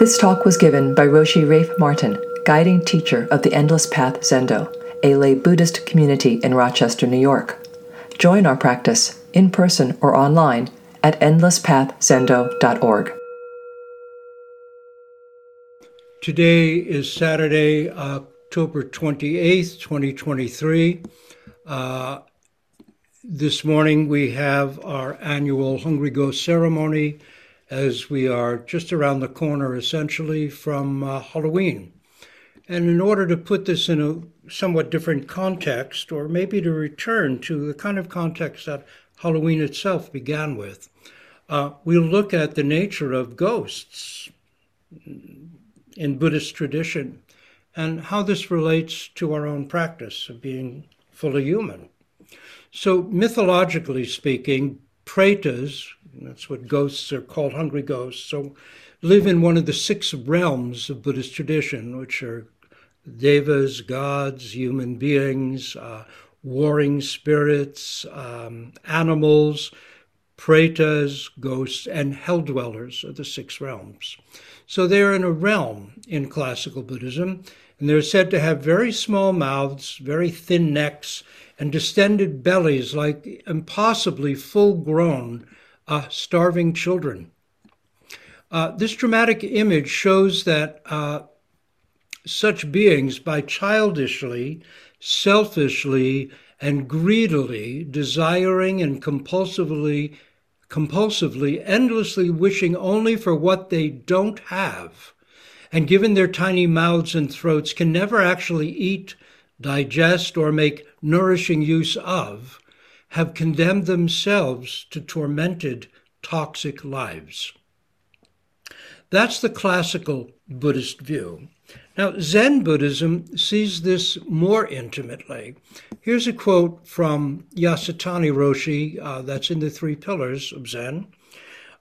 This talk was given by Roshi Rafe Martin, guiding teacher of the Endless Path Zendo, a lay Buddhist community in Rochester, New York. Join our practice, in person or online, at endlesspathzendo.org. Today is Saturday, October 28th, 2023. Uh, this morning we have our annual Hungry Ghost ceremony as we are just around the corner essentially from uh, Halloween. And in order to put this in a somewhat different context, or maybe to return to the kind of context that Halloween itself began with, uh, we'll look at the nature of ghosts in Buddhist tradition and how this relates to our own practice of being fully human. So, mythologically speaking, pretas, that's what ghosts are called, hungry ghosts, so live in one of the six realms of Buddhist tradition, which are devas, gods, human beings, uh, warring spirits, um, animals, pretas, ghosts, and hell dwellers are the six realms. So they're in a realm in classical Buddhism, and they're said to have very small mouths, very thin necks, and distended bellies like impossibly full grown, uh, starving children. Uh, this dramatic image shows that uh, such beings, by childishly, selfishly, and greedily desiring and compulsively, compulsively, endlessly wishing only for what they don't have, and given their tiny mouths and throats, can never actually eat, digest, or make nourishing use of, have condemned themselves to tormented, toxic lives. That's the classical Buddhist view. Now, Zen Buddhism sees this more intimately. Here's a quote from Yasutani Roshi, uh, that's in the Three Pillars of Zen.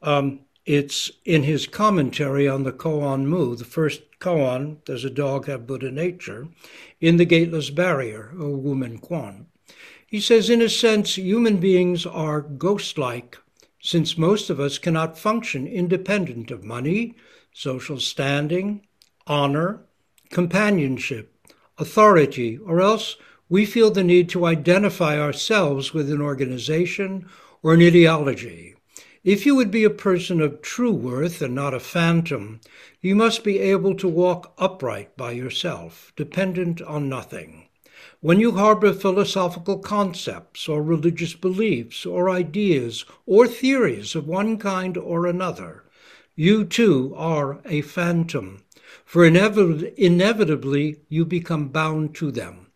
Um, it's in his commentary on the Koan Mu, the first koan, Does a Dog Have Buddha Nature, in The Gateless Barrier, or Wumen Kuan. He says, in a sense, human beings are ghost like, since most of us cannot function independent of money, social standing, honor, companionship, authority, or else we feel the need to identify ourselves with an organization or an ideology. If you would be a person of true worth and not a phantom, you must be able to walk upright by yourself, dependent on nothing. When you harbor philosophical concepts or religious beliefs or ideas or theories of one kind or another, you too are a phantom, for inevitably you become bound to them.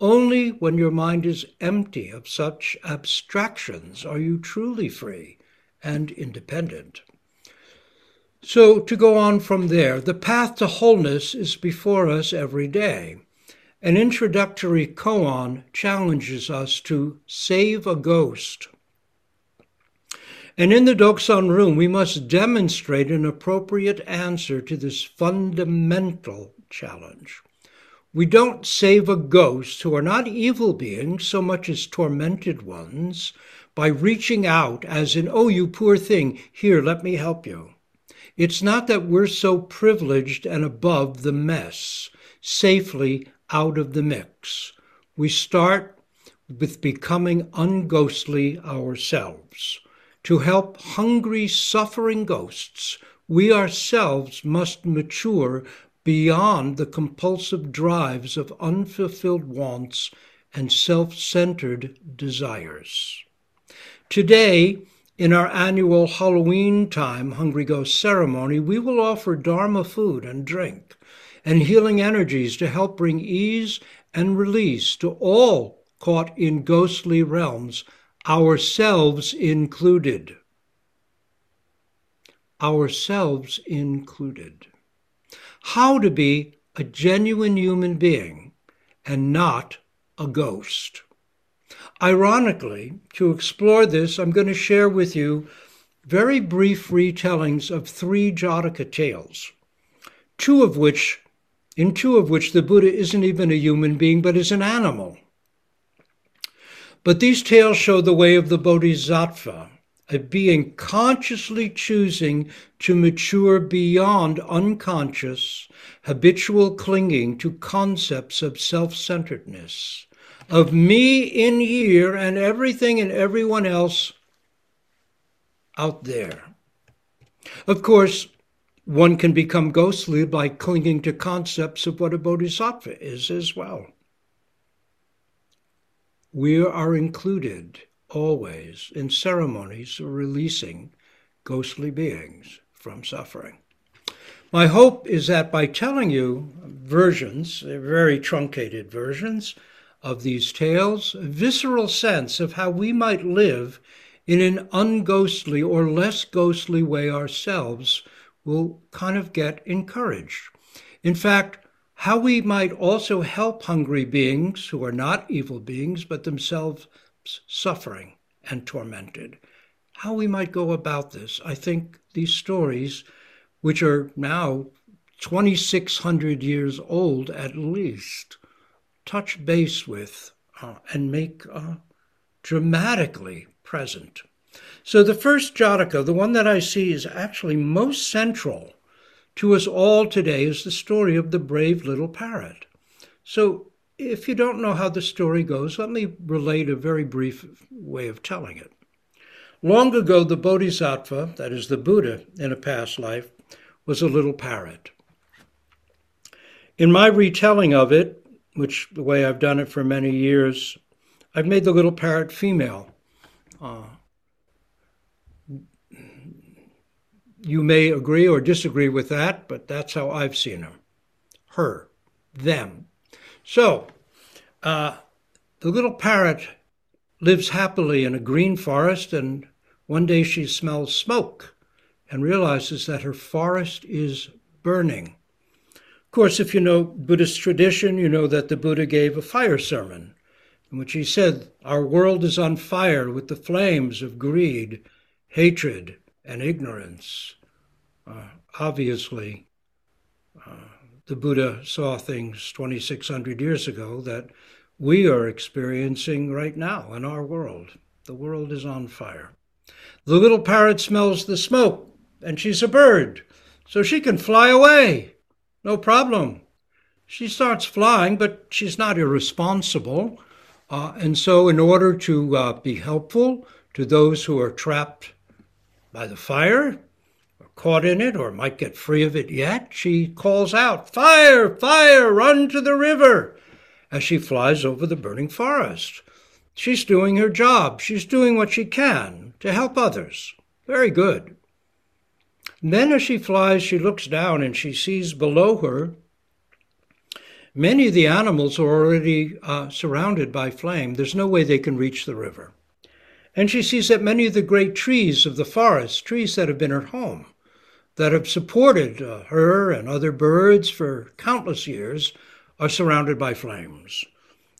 Only when your mind is empty of such abstractions are you truly free and independent. So, to go on from there, the path to wholeness is before us every day. An introductory koan challenges us to save a ghost. And in the Doksan room, we must demonstrate an appropriate answer to this fundamental challenge. We don't save a ghost who are not evil beings so much as tormented ones by reaching out, as in, oh, you poor thing, here, let me help you. It's not that we're so privileged and above the mess, safely out of the mix. We start with becoming unghostly ourselves. To help hungry, suffering ghosts, we ourselves must mature beyond the compulsive drives of unfulfilled wants and self centered desires. Today, in our annual Halloween time Hungry Ghost ceremony, we will offer Dharma food and drink and healing energies to help bring ease and release to all caught in ghostly realms, ourselves included. Ourselves included. How to be a genuine human being and not a ghost. Ironically, to explore this, I'm going to share with you very brief retellings of three Jataka tales, two of which, in two of which the Buddha isn't even a human being but is an animal. But these tales show the way of the Bodhisattva, a being consciously choosing to mature beyond unconscious, habitual clinging to concepts of self centeredness, of me in here and everything and everyone else out there. Of course, one can become ghostly by clinging to concepts of what a bodhisattva is as well. We are included always in ceremonies of releasing ghostly beings from suffering. My hope is that by telling you versions, very truncated versions, of these tales, a visceral sense of how we might live in an unghostly or less ghostly way ourselves will kind of get encouraged. In fact, how we might also help hungry beings who are not evil beings but themselves suffering and tormented. How we might go about this. I think these stories, which are now 2,600 years old at least, touch base with uh, and make uh, dramatically present. So the first Jataka, the one that I see is actually most central to us all today, is the story of the brave little parrot. So if you don't know how the story goes, let me relate a very brief way of telling it. Long ago, the Bodhisattva, that is the Buddha in a past life, was a little parrot. In my retelling of it, which the way I've done it for many years, I've made the little parrot female. Uh, you may agree or disagree with that, but that's how I've seen her. Her, them. So, uh, the little parrot lives happily in a green forest, and one day she smells smoke and realizes that her forest is burning. Of course, if you know Buddhist tradition, you know that the Buddha gave a fire sermon in which he said, Our world is on fire with the flames of greed, hatred, and ignorance. Uh, obviously, uh, the Buddha saw things 2,600 years ago that we are experiencing right now in our world. The world is on fire. The little parrot smells the smoke, and she's a bird, so she can fly away. No problem. She starts flying, but she's not irresponsible. Uh, and so, in order to uh, be helpful to those who are trapped by the fire, or caught in it or might get free of it yet, she calls out, Fire, fire, run to the river, as she flies over the burning forest. She's doing her job. She's doing what she can to help others. Very good. Then, as she flies, she looks down and she sees below her many of the animals are already uh, surrounded by flame. There's no way they can reach the river. And she sees that many of the great trees of the forest, trees that have been her home, that have supported uh, her and other birds for countless years are surrounded by flames.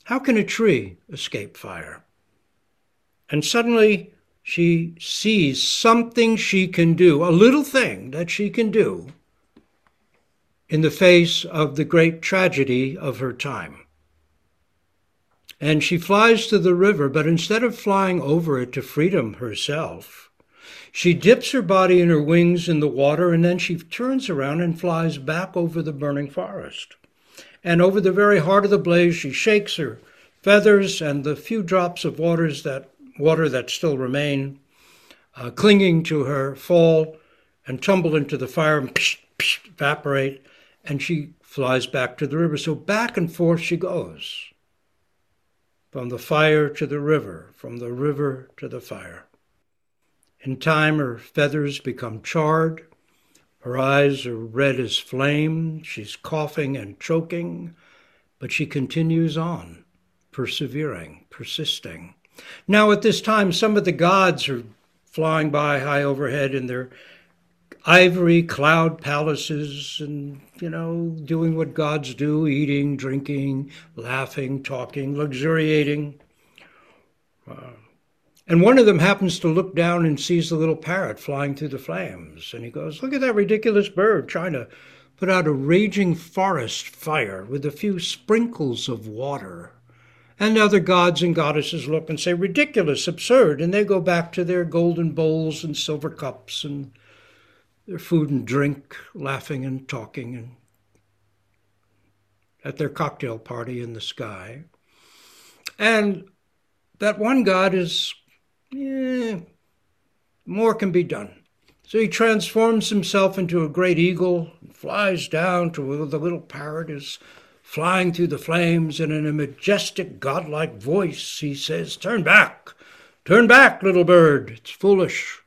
How can a tree escape fire? And suddenly she sees something she can do, a little thing that she can do in the face of the great tragedy of her time. And she flies to the river, but instead of flying over it to freedom herself, she dips her body and her wings in the water, and then she turns around and flies back over the burning forest. And over the very heart of the blaze, she shakes her feathers, and the few drops of waters that water that still remain, uh, clinging to her, fall and tumble into the fire and psh, psh, evaporate, and she flies back to the river. So back and forth she goes, from the fire to the river, from the river to the fire. In time, her feathers become charred. Her eyes are red as flame. She's coughing and choking, but she continues on, persevering, persisting. Now, at this time, some of the gods are flying by high overhead in their ivory cloud palaces and, you know, doing what gods do eating, drinking, laughing, talking, luxuriating. Uh, and one of them happens to look down and sees the little parrot flying through the flames. And he goes, Look at that ridiculous bird trying to put out a raging forest fire with a few sprinkles of water. And other gods and goddesses look and say, ridiculous, absurd. And they go back to their golden bowls and silver cups and their food and drink, laughing and talking and at their cocktail party in the sky. And that one God is, eh, more can be done. So he transforms himself into a great eagle, and flies down to where the little parrot is flying through the flames, and in a majestic, godlike voice, he says, Turn back! Turn back, little bird! It's foolish,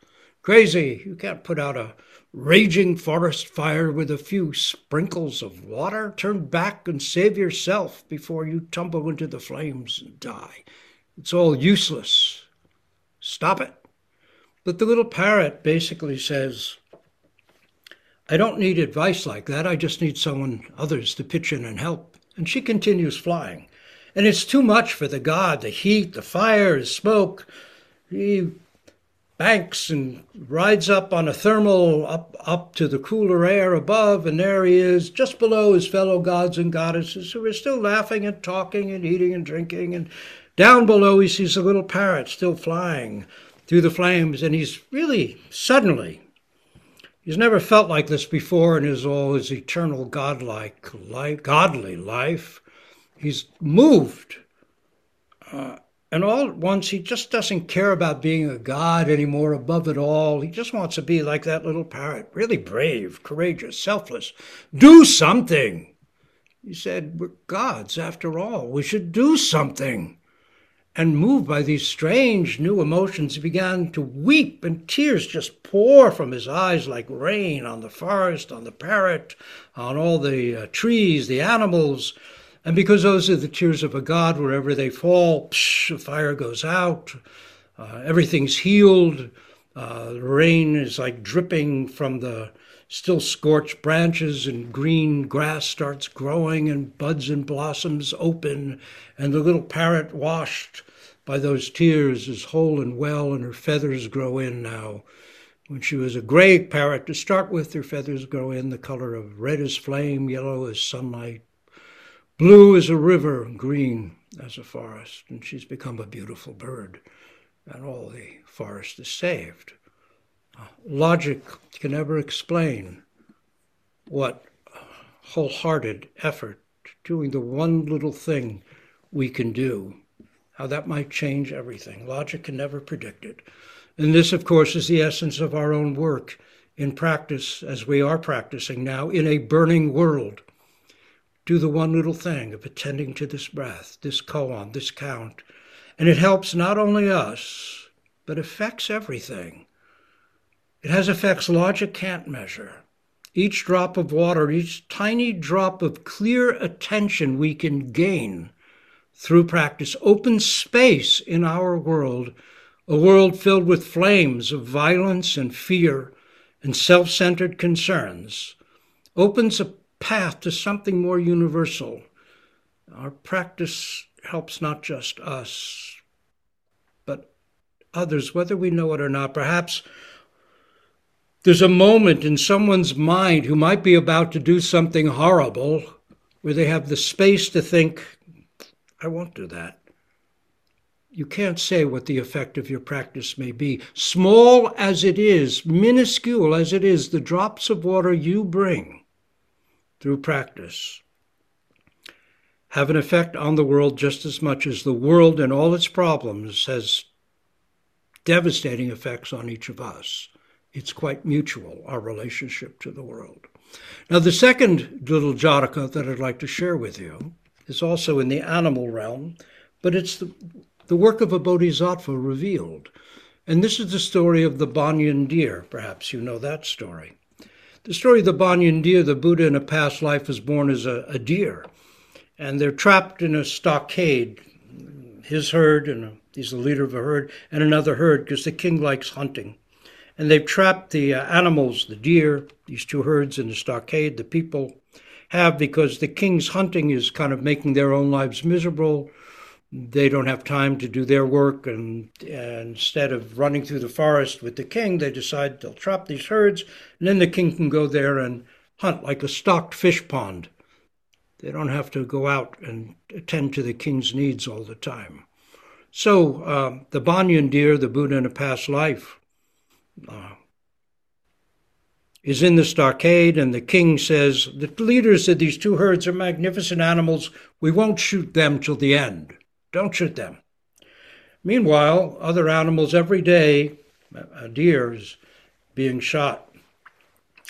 crazy. You can't put out a raging forest fire with a few sprinkles of water. Turn back and save yourself before you tumble into the flames and die. It's all useless. Stop it. But the little parrot basically says, I don't need advice like that. I just need someone, others, to pitch in and help and she continues flying. And it's too much for the god the heat, the fire, the smoke. He banks and rides up on a thermal up, up to the cooler air above, and there he is, just below his fellow gods and goddesses who are still laughing and talking and eating and drinking. And down below, he sees a little parrot still flying through the flames, and he's really suddenly He's never felt like this before in his all his eternal godlike life, godly life. He's moved. Uh, and all at once, he just doesn't care about being a god anymore above it all. He just wants to be like that little parrot, really brave, courageous, selfless. Do something. He said, We're gods after all. We should do something and moved by these strange new emotions, he began to weep, and tears just pour from his eyes like rain on the forest, on the parrot, on all the uh, trees, the animals. And because those are the tears of a god, wherever they fall, psh, the fire goes out, uh, everything's healed. Uh, rain is like dripping from the still scorched branches, and green grass starts growing, and buds and blossoms open, and the little parrot washed by those tears is whole and well, and her feathers grow in now. When she was a gray parrot to start with, her feathers grow in the color of red as flame, yellow as sunlight, blue as a river, green as a forest, and she's become a beautiful bird, and all the forest is saved. Logic can never explain what wholehearted effort, doing the one little thing we can do, how that might change everything. Logic can never predict it. And this, of course, is the essence of our own work in practice, as we are practicing now in a burning world. Do the one little thing of attending to this breath, this koan, this count. And it helps not only us, but affects everything. It has effects logic can't measure. Each drop of water, each tiny drop of clear attention we can gain through practice opens space in our world, a world filled with flames of violence and fear and self centered concerns, opens a path to something more universal. Our practice helps not just us, but others, whether we know it or not. Perhaps there's a moment in someone's mind who might be about to do something horrible where they have the space to think, I won't do that. You can't say what the effect of your practice may be. Small as it is, minuscule as it is, the drops of water you bring through practice have an effect on the world just as much as the world and all its problems has devastating effects on each of us it's quite mutual, our relationship to the world. Now, the second little jataka that I'd like to share with you is also in the animal realm, but it's the, the work of a bodhisattva revealed. And this is the story of the banyan deer. Perhaps you know that story. The story of the banyan deer, the Buddha in a past life was born as a, a deer, and they're trapped in a stockade. His herd, and a, he's the leader of a herd, and another herd because the king likes hunting and they've trapped the uh, animals, the deer, these two herds in the stockade. The people have because the king's hunting is kind of making their own lives miserable. They don't have time to do their work, and, and instead of running through the forest with the king, they decide they'll trap these herds, and then the king can go there and hunt like a stocked fish pond. They don't have to go out and attend to the king's needs all the time. So uh, the Banyan deer, the Buddha in a past life, uh, is in the stockade, and the king says, The leaders of these two herds are magnificent animals. We won't shoot them till the end. Don't shoot them. Meanwhile, other animals every day, a deer is being shot.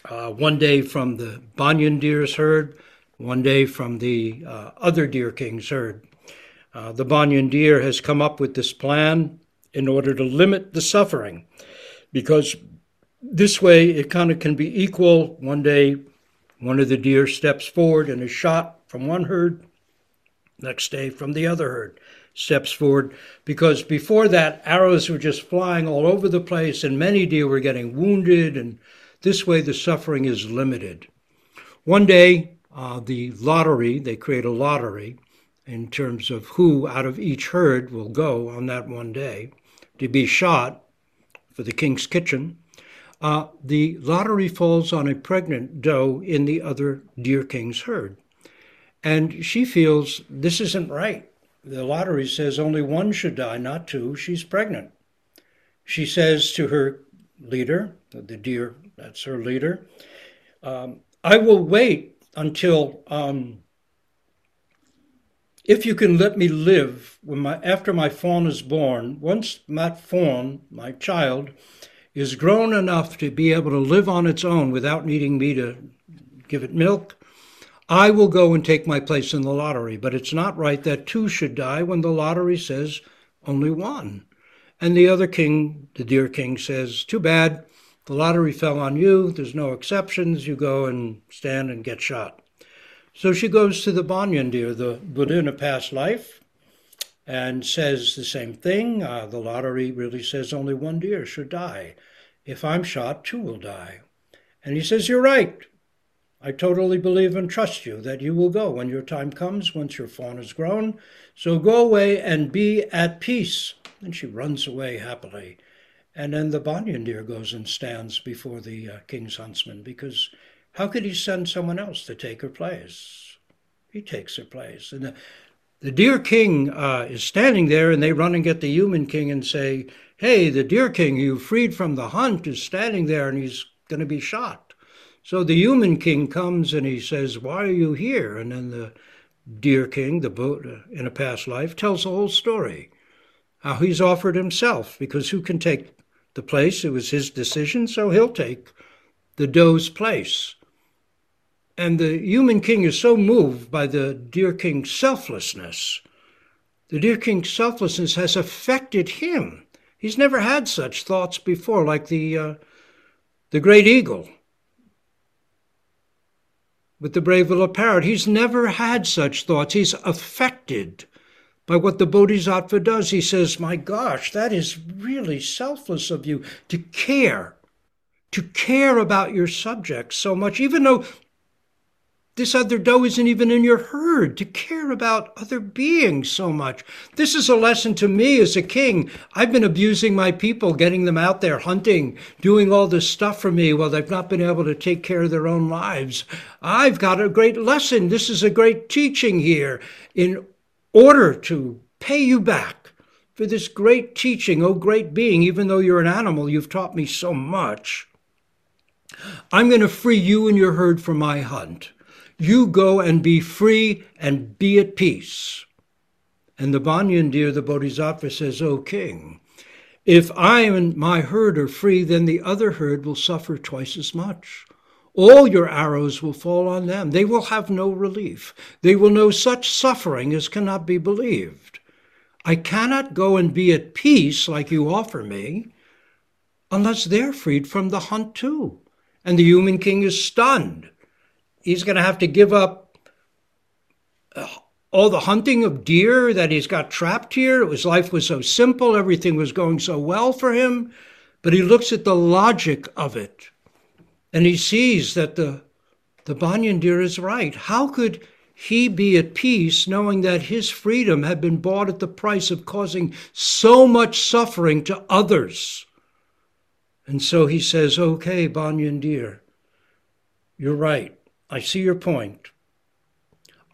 Uh, one day from the Banyan deer's herd, one day from the uh, other deer king's herd. Uh, the Banyan deer has come up with this plan in order to limit the suffering because this way it kind of can be equal. One day, one of the deer steps forward and is shot from one herd, next day from the other herd steps forward. Because before that arrows were just flying all over the place and many deer were getting wounded and this way the suffering is limited. One day uh, the lottery they create a lottery in terms of who out of each herd will go on that one day to be shot for the king's kitchen uh, the lottery falls on a pregnant doe in the other deer king's herd and she feels this isn't right the lottery says only one should die, not two. She's pregnant. She says to her leader, the deer, that's her leader, um, I will wait until, um, if you can let me live when my, after my fawn is born, once that fawn, my child, is grown enough to be able to live on its own without needing me to give it milk, I will go and take my place in the lottery, but it's not right that two should die when the lottery says only one. And the other king, the deer king, says, Too bad. The lottery fell on you. There's no exceptions. You go and stand and get shot. So she goes to the Banyan deer, the Buddha in a past life, and says the same thing. Uh, the lottery really says only one deer should die. If I'm shot, two will die. And he says, You're right. I totally believe and trust you that you will go when your time comes, once your fawn is grown. So go away and be at peace. And she runs away happily. And then the banyan deer goes and stands before the uh, king's huntsman because how could he send someone else to take her place? He takes her place. And the, the deer king uh, is standing there, and they run and get the human king and say, Hey, the deer king you freed from the hunt is standing there and he's going to be shot. So the human king comes and he says, Why are you here? And then the deer king, the Buddha in a past life, tells the whole story. How he's offered himself, because who can take the place? It was his decision, so he'll take the doe's place. And the human king is so moved by the deer king's selflessness. The deer king's selflessness has affected him. He's never had such thoughts before, like the, uh, the great eagle with the brave little parrot. He's never had such thoughts. He's affected by what the Bodhisattva does. He says, My gosh, that is really selfless of you to care, to care about your subjects so much, even though this other doe isn't even in your herd to care about other beings so much. This is a lesson to me as a king. I've been abusing my people, getting them out there hunting, doing all this stuff for me while they've not been able to take care of their own lives. I've got a great lesson. This is a great teaching here in order to pay you back for this great teaching, oh great being, even though you're an animal, you've taught me so much. I'm going to free you and your herd from my hunt. You go and be free and be at peace. And the Banyan deer, the Bodhisattva, says, O king, if I and my herd are free, then the other herd will suffer twice as much. All your arrows will fall on them. They will have no relief. They will know such suffering as cannot be believed. I cannot go and be at peace like you offer me unless they're freed from the hunt too. And the human king is stunned he's going to have to give up uh, all the hunting of deer that he's got trapped here. His life was so simple, everything was going so well for him. But he looks at the logic of it and he sees that the, the Banyan deer is right. How could he be at peace knowing that his freedom had been bought at the price of causing so much suffering to others? And so he says, Okay, Banyan deer, you're right. I see your point.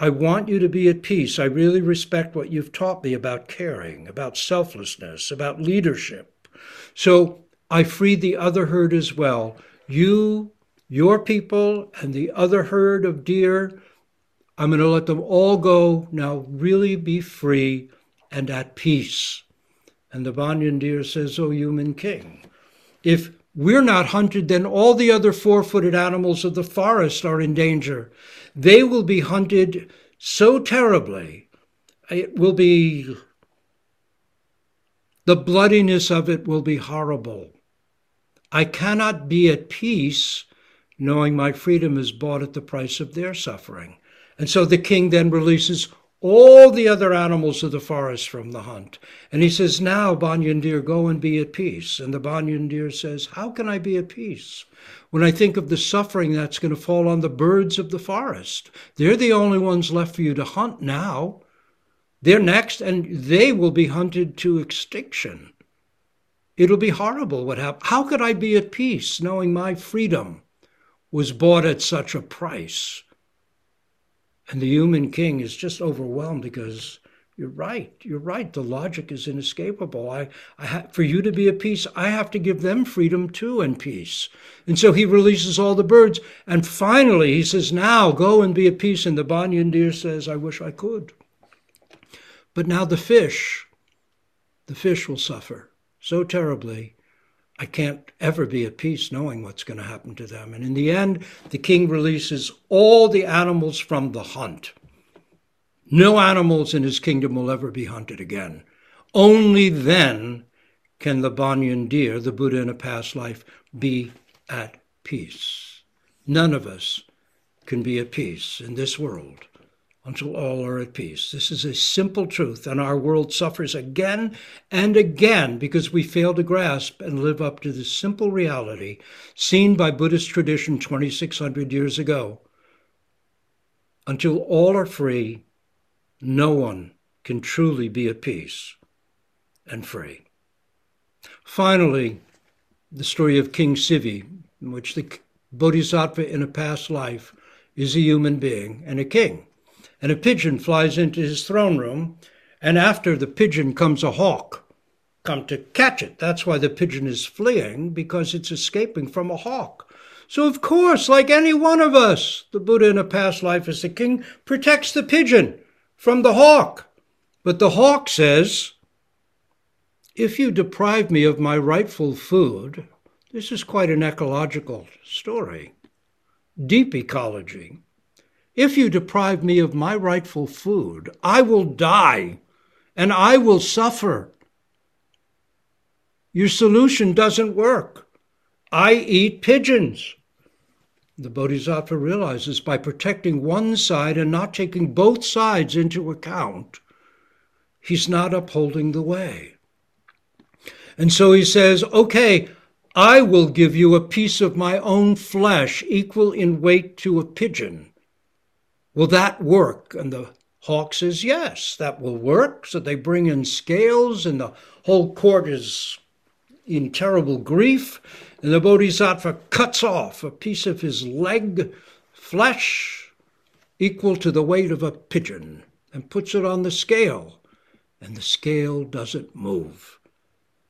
I want you to be at peace. I really respect what you've taught me about caring, about selflessness, about leadership. So I freed the other herd as well. You, your people, and the other herd of deer, I'm going to let them all go. Now really be free and at peace. And the Banyan deer says, O human king, if we're not hunted, then all the other four footed animals of the forest are in danger. They will be hunted so terribly, it will be, the bloodiness of it will be horrible. I cannot be at peace knowing my freedom is bought at the price of their suffering. And so the king then releases all the other animals of the forest from the hunt. And he says, Now, Banyan deer, go and be at peace. And the Banyan deer says, How can I be at peace? When I think of the suffering that's going to fall on the birds of the forest, they're the only ones left for you to hunt now. They're next, and they will be hunted to extinction. It'll be horrible what happened. How could I be at peace knowing my freedom was bought at such a price? And the human king is just overwhelmed because you're right. You're right. The logic is inescapable. I, I ha- for you to be at peace, I have to give them freedom too and peace. And so he releases all the birds. And finally, he says, Now go and be at peace. And the banyan deer says, I wish I could. But now the fish, the fish will suffer so terribly I can't ever be at peace knowing what's going to happen to them. And in the end, the king releases all the animals from the hunt. No animals in his kingdom will ever be hunted again. Only then can the Banyan deer, the Buddha in a past life, be at peace. None of us can be at peace in this world until all are at peace. This is a simple truth, and our world suffers again and again because we fail to grasp and live up to this simple reality seen by Buddhist tradition 2,600 years ago. Until all are free, no one can truly be at peace and free. Finally, the story of King Sivi, in which the Bodhisattva in a past life is a human being and a king and a pigeon flies into his throne room, and after the pigeon comes a hawk, come to catch it. That's why the pigeon is fleeing, because it's escaping from a hawk. So, of course, like any one of us, the Buddha in a past life as the king protects the pigeon from the hawk. But the hawk says, If you deprive me of my rightful food, this is quite an ecological story, deep ecology. If you deprive me of my rightful food, I will die and I will suffer. Your solution doesn't work. I eat pigeons. The Bodhisattva realizes by protecting one side and not taking both sides into account, he's not upholding the way. And so he says, okay, I will give you a piece of my own flesh equal in weight to a pigeon. Will that work? And the hawk says, Yes, that will work. So they bring in scales, and the whole court is in terrible grief. And the Bodhisattva cuts off a piece of his leg, flesh, equal to the weight of a pigeon, and puts it on the scale. And the scale doesn't move.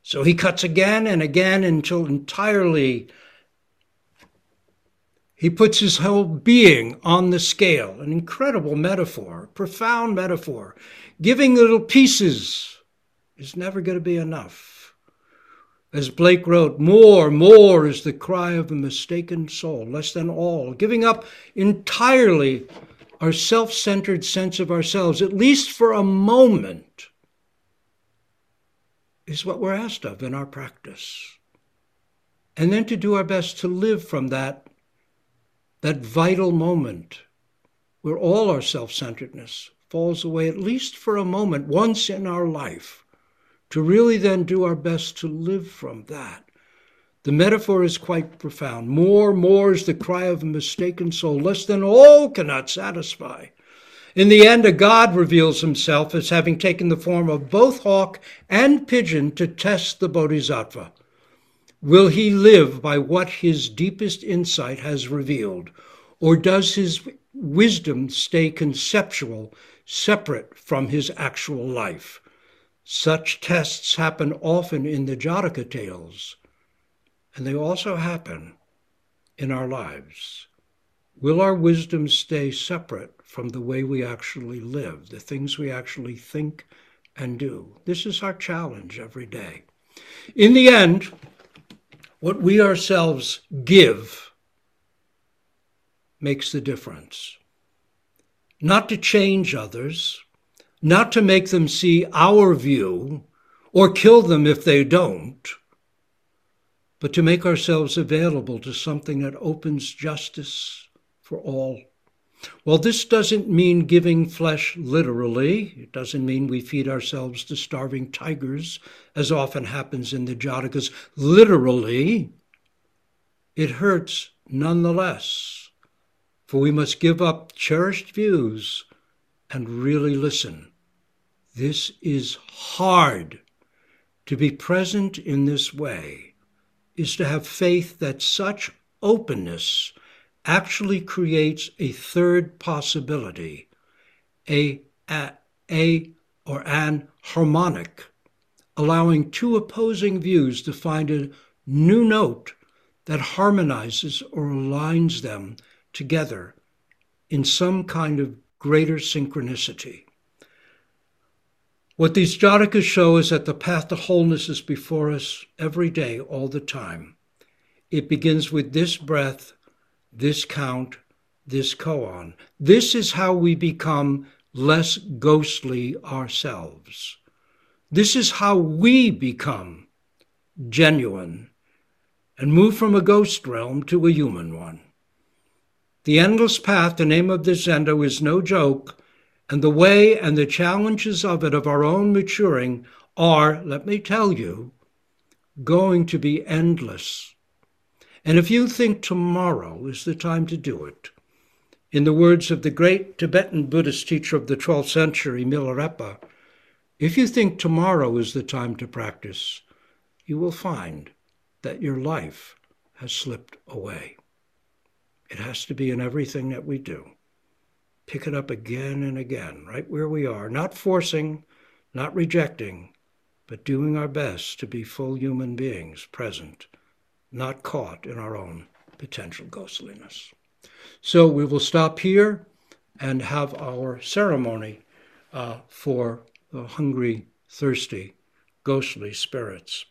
So he cuts again and again until entirely he puts his whole being on the scale, an incredible metaphor, profound metaphor. Giving little pieces is never going to be enough. As Blake wrote, more, more is the cry of a mistaken soul, less than all. Giving up entirely our self centered sense of ourselves, at least for a moment, is what we're asked of in our practice. And then to do our best to live from that that vital moment where all our self centeredness falls away, at least for a moment, once in our life, to really then do our best to live from that. The metaphor is quite profound. More, more is the cry of a mistaken soul, less than all cannot satisfy. In the end, a God reveals himself as having taken the form of both hawk and pigeon to test the bodhisattva. Will he live by what his deepest insight has revealed? Or does his wisdom stay conceptual, separate from his actual life. Such tests happen often in the Jataka tales, and they also happen in our lives. Will our wisdom stay separate from the way we actually live, the things we actually think and do? This is our challenge every day. In the end, what we ourselves give makes the difference. Not to change others, not to make them see our view or kill them if they don't, but to make ourselves available to something that opens justice for all. Well, this doesn't mean giving flesh literally. It doesn't mean we feed ourselves to starving tigers, as often happens in the Jatakas. Literally, it hurts nonetheless, for we must give up cherished views and really listen. This is hard. To be present in this way is to have faith that such openness actually creates a third possibility, a, a, a or an harmonic, allowing two opposing views to find a new note that harmonizes or aligns them together in some kind of greater synchronicity. What these jatakas show is that the path to wholeness is before us every day, all the time. It begins with this breath, this count, this koan. This is how we become less ghostly ourselves. This is how we become genuine and move from a ghost realm to a human one. The endless path, the name of this zendo, is no joke and the way and the challenges of it, of our own maturing, are, let me tell you, going to be endless. And if you think tomorrow is the time to do it, in the words of the great Tibetan Buddhist teacher of the 12th century, Milarepa, if you think tomorrow is the time to practice, you will find that your life has slipped away. It has to be in everything that we do pick it up again and again, right where we are, not forcing, not rejecting, but doing our best to be full human beings present, not caught in our own potential ghostliness. So we will stop here and have our ceremony uh, for the hungry, thirsty, ghostly spirits.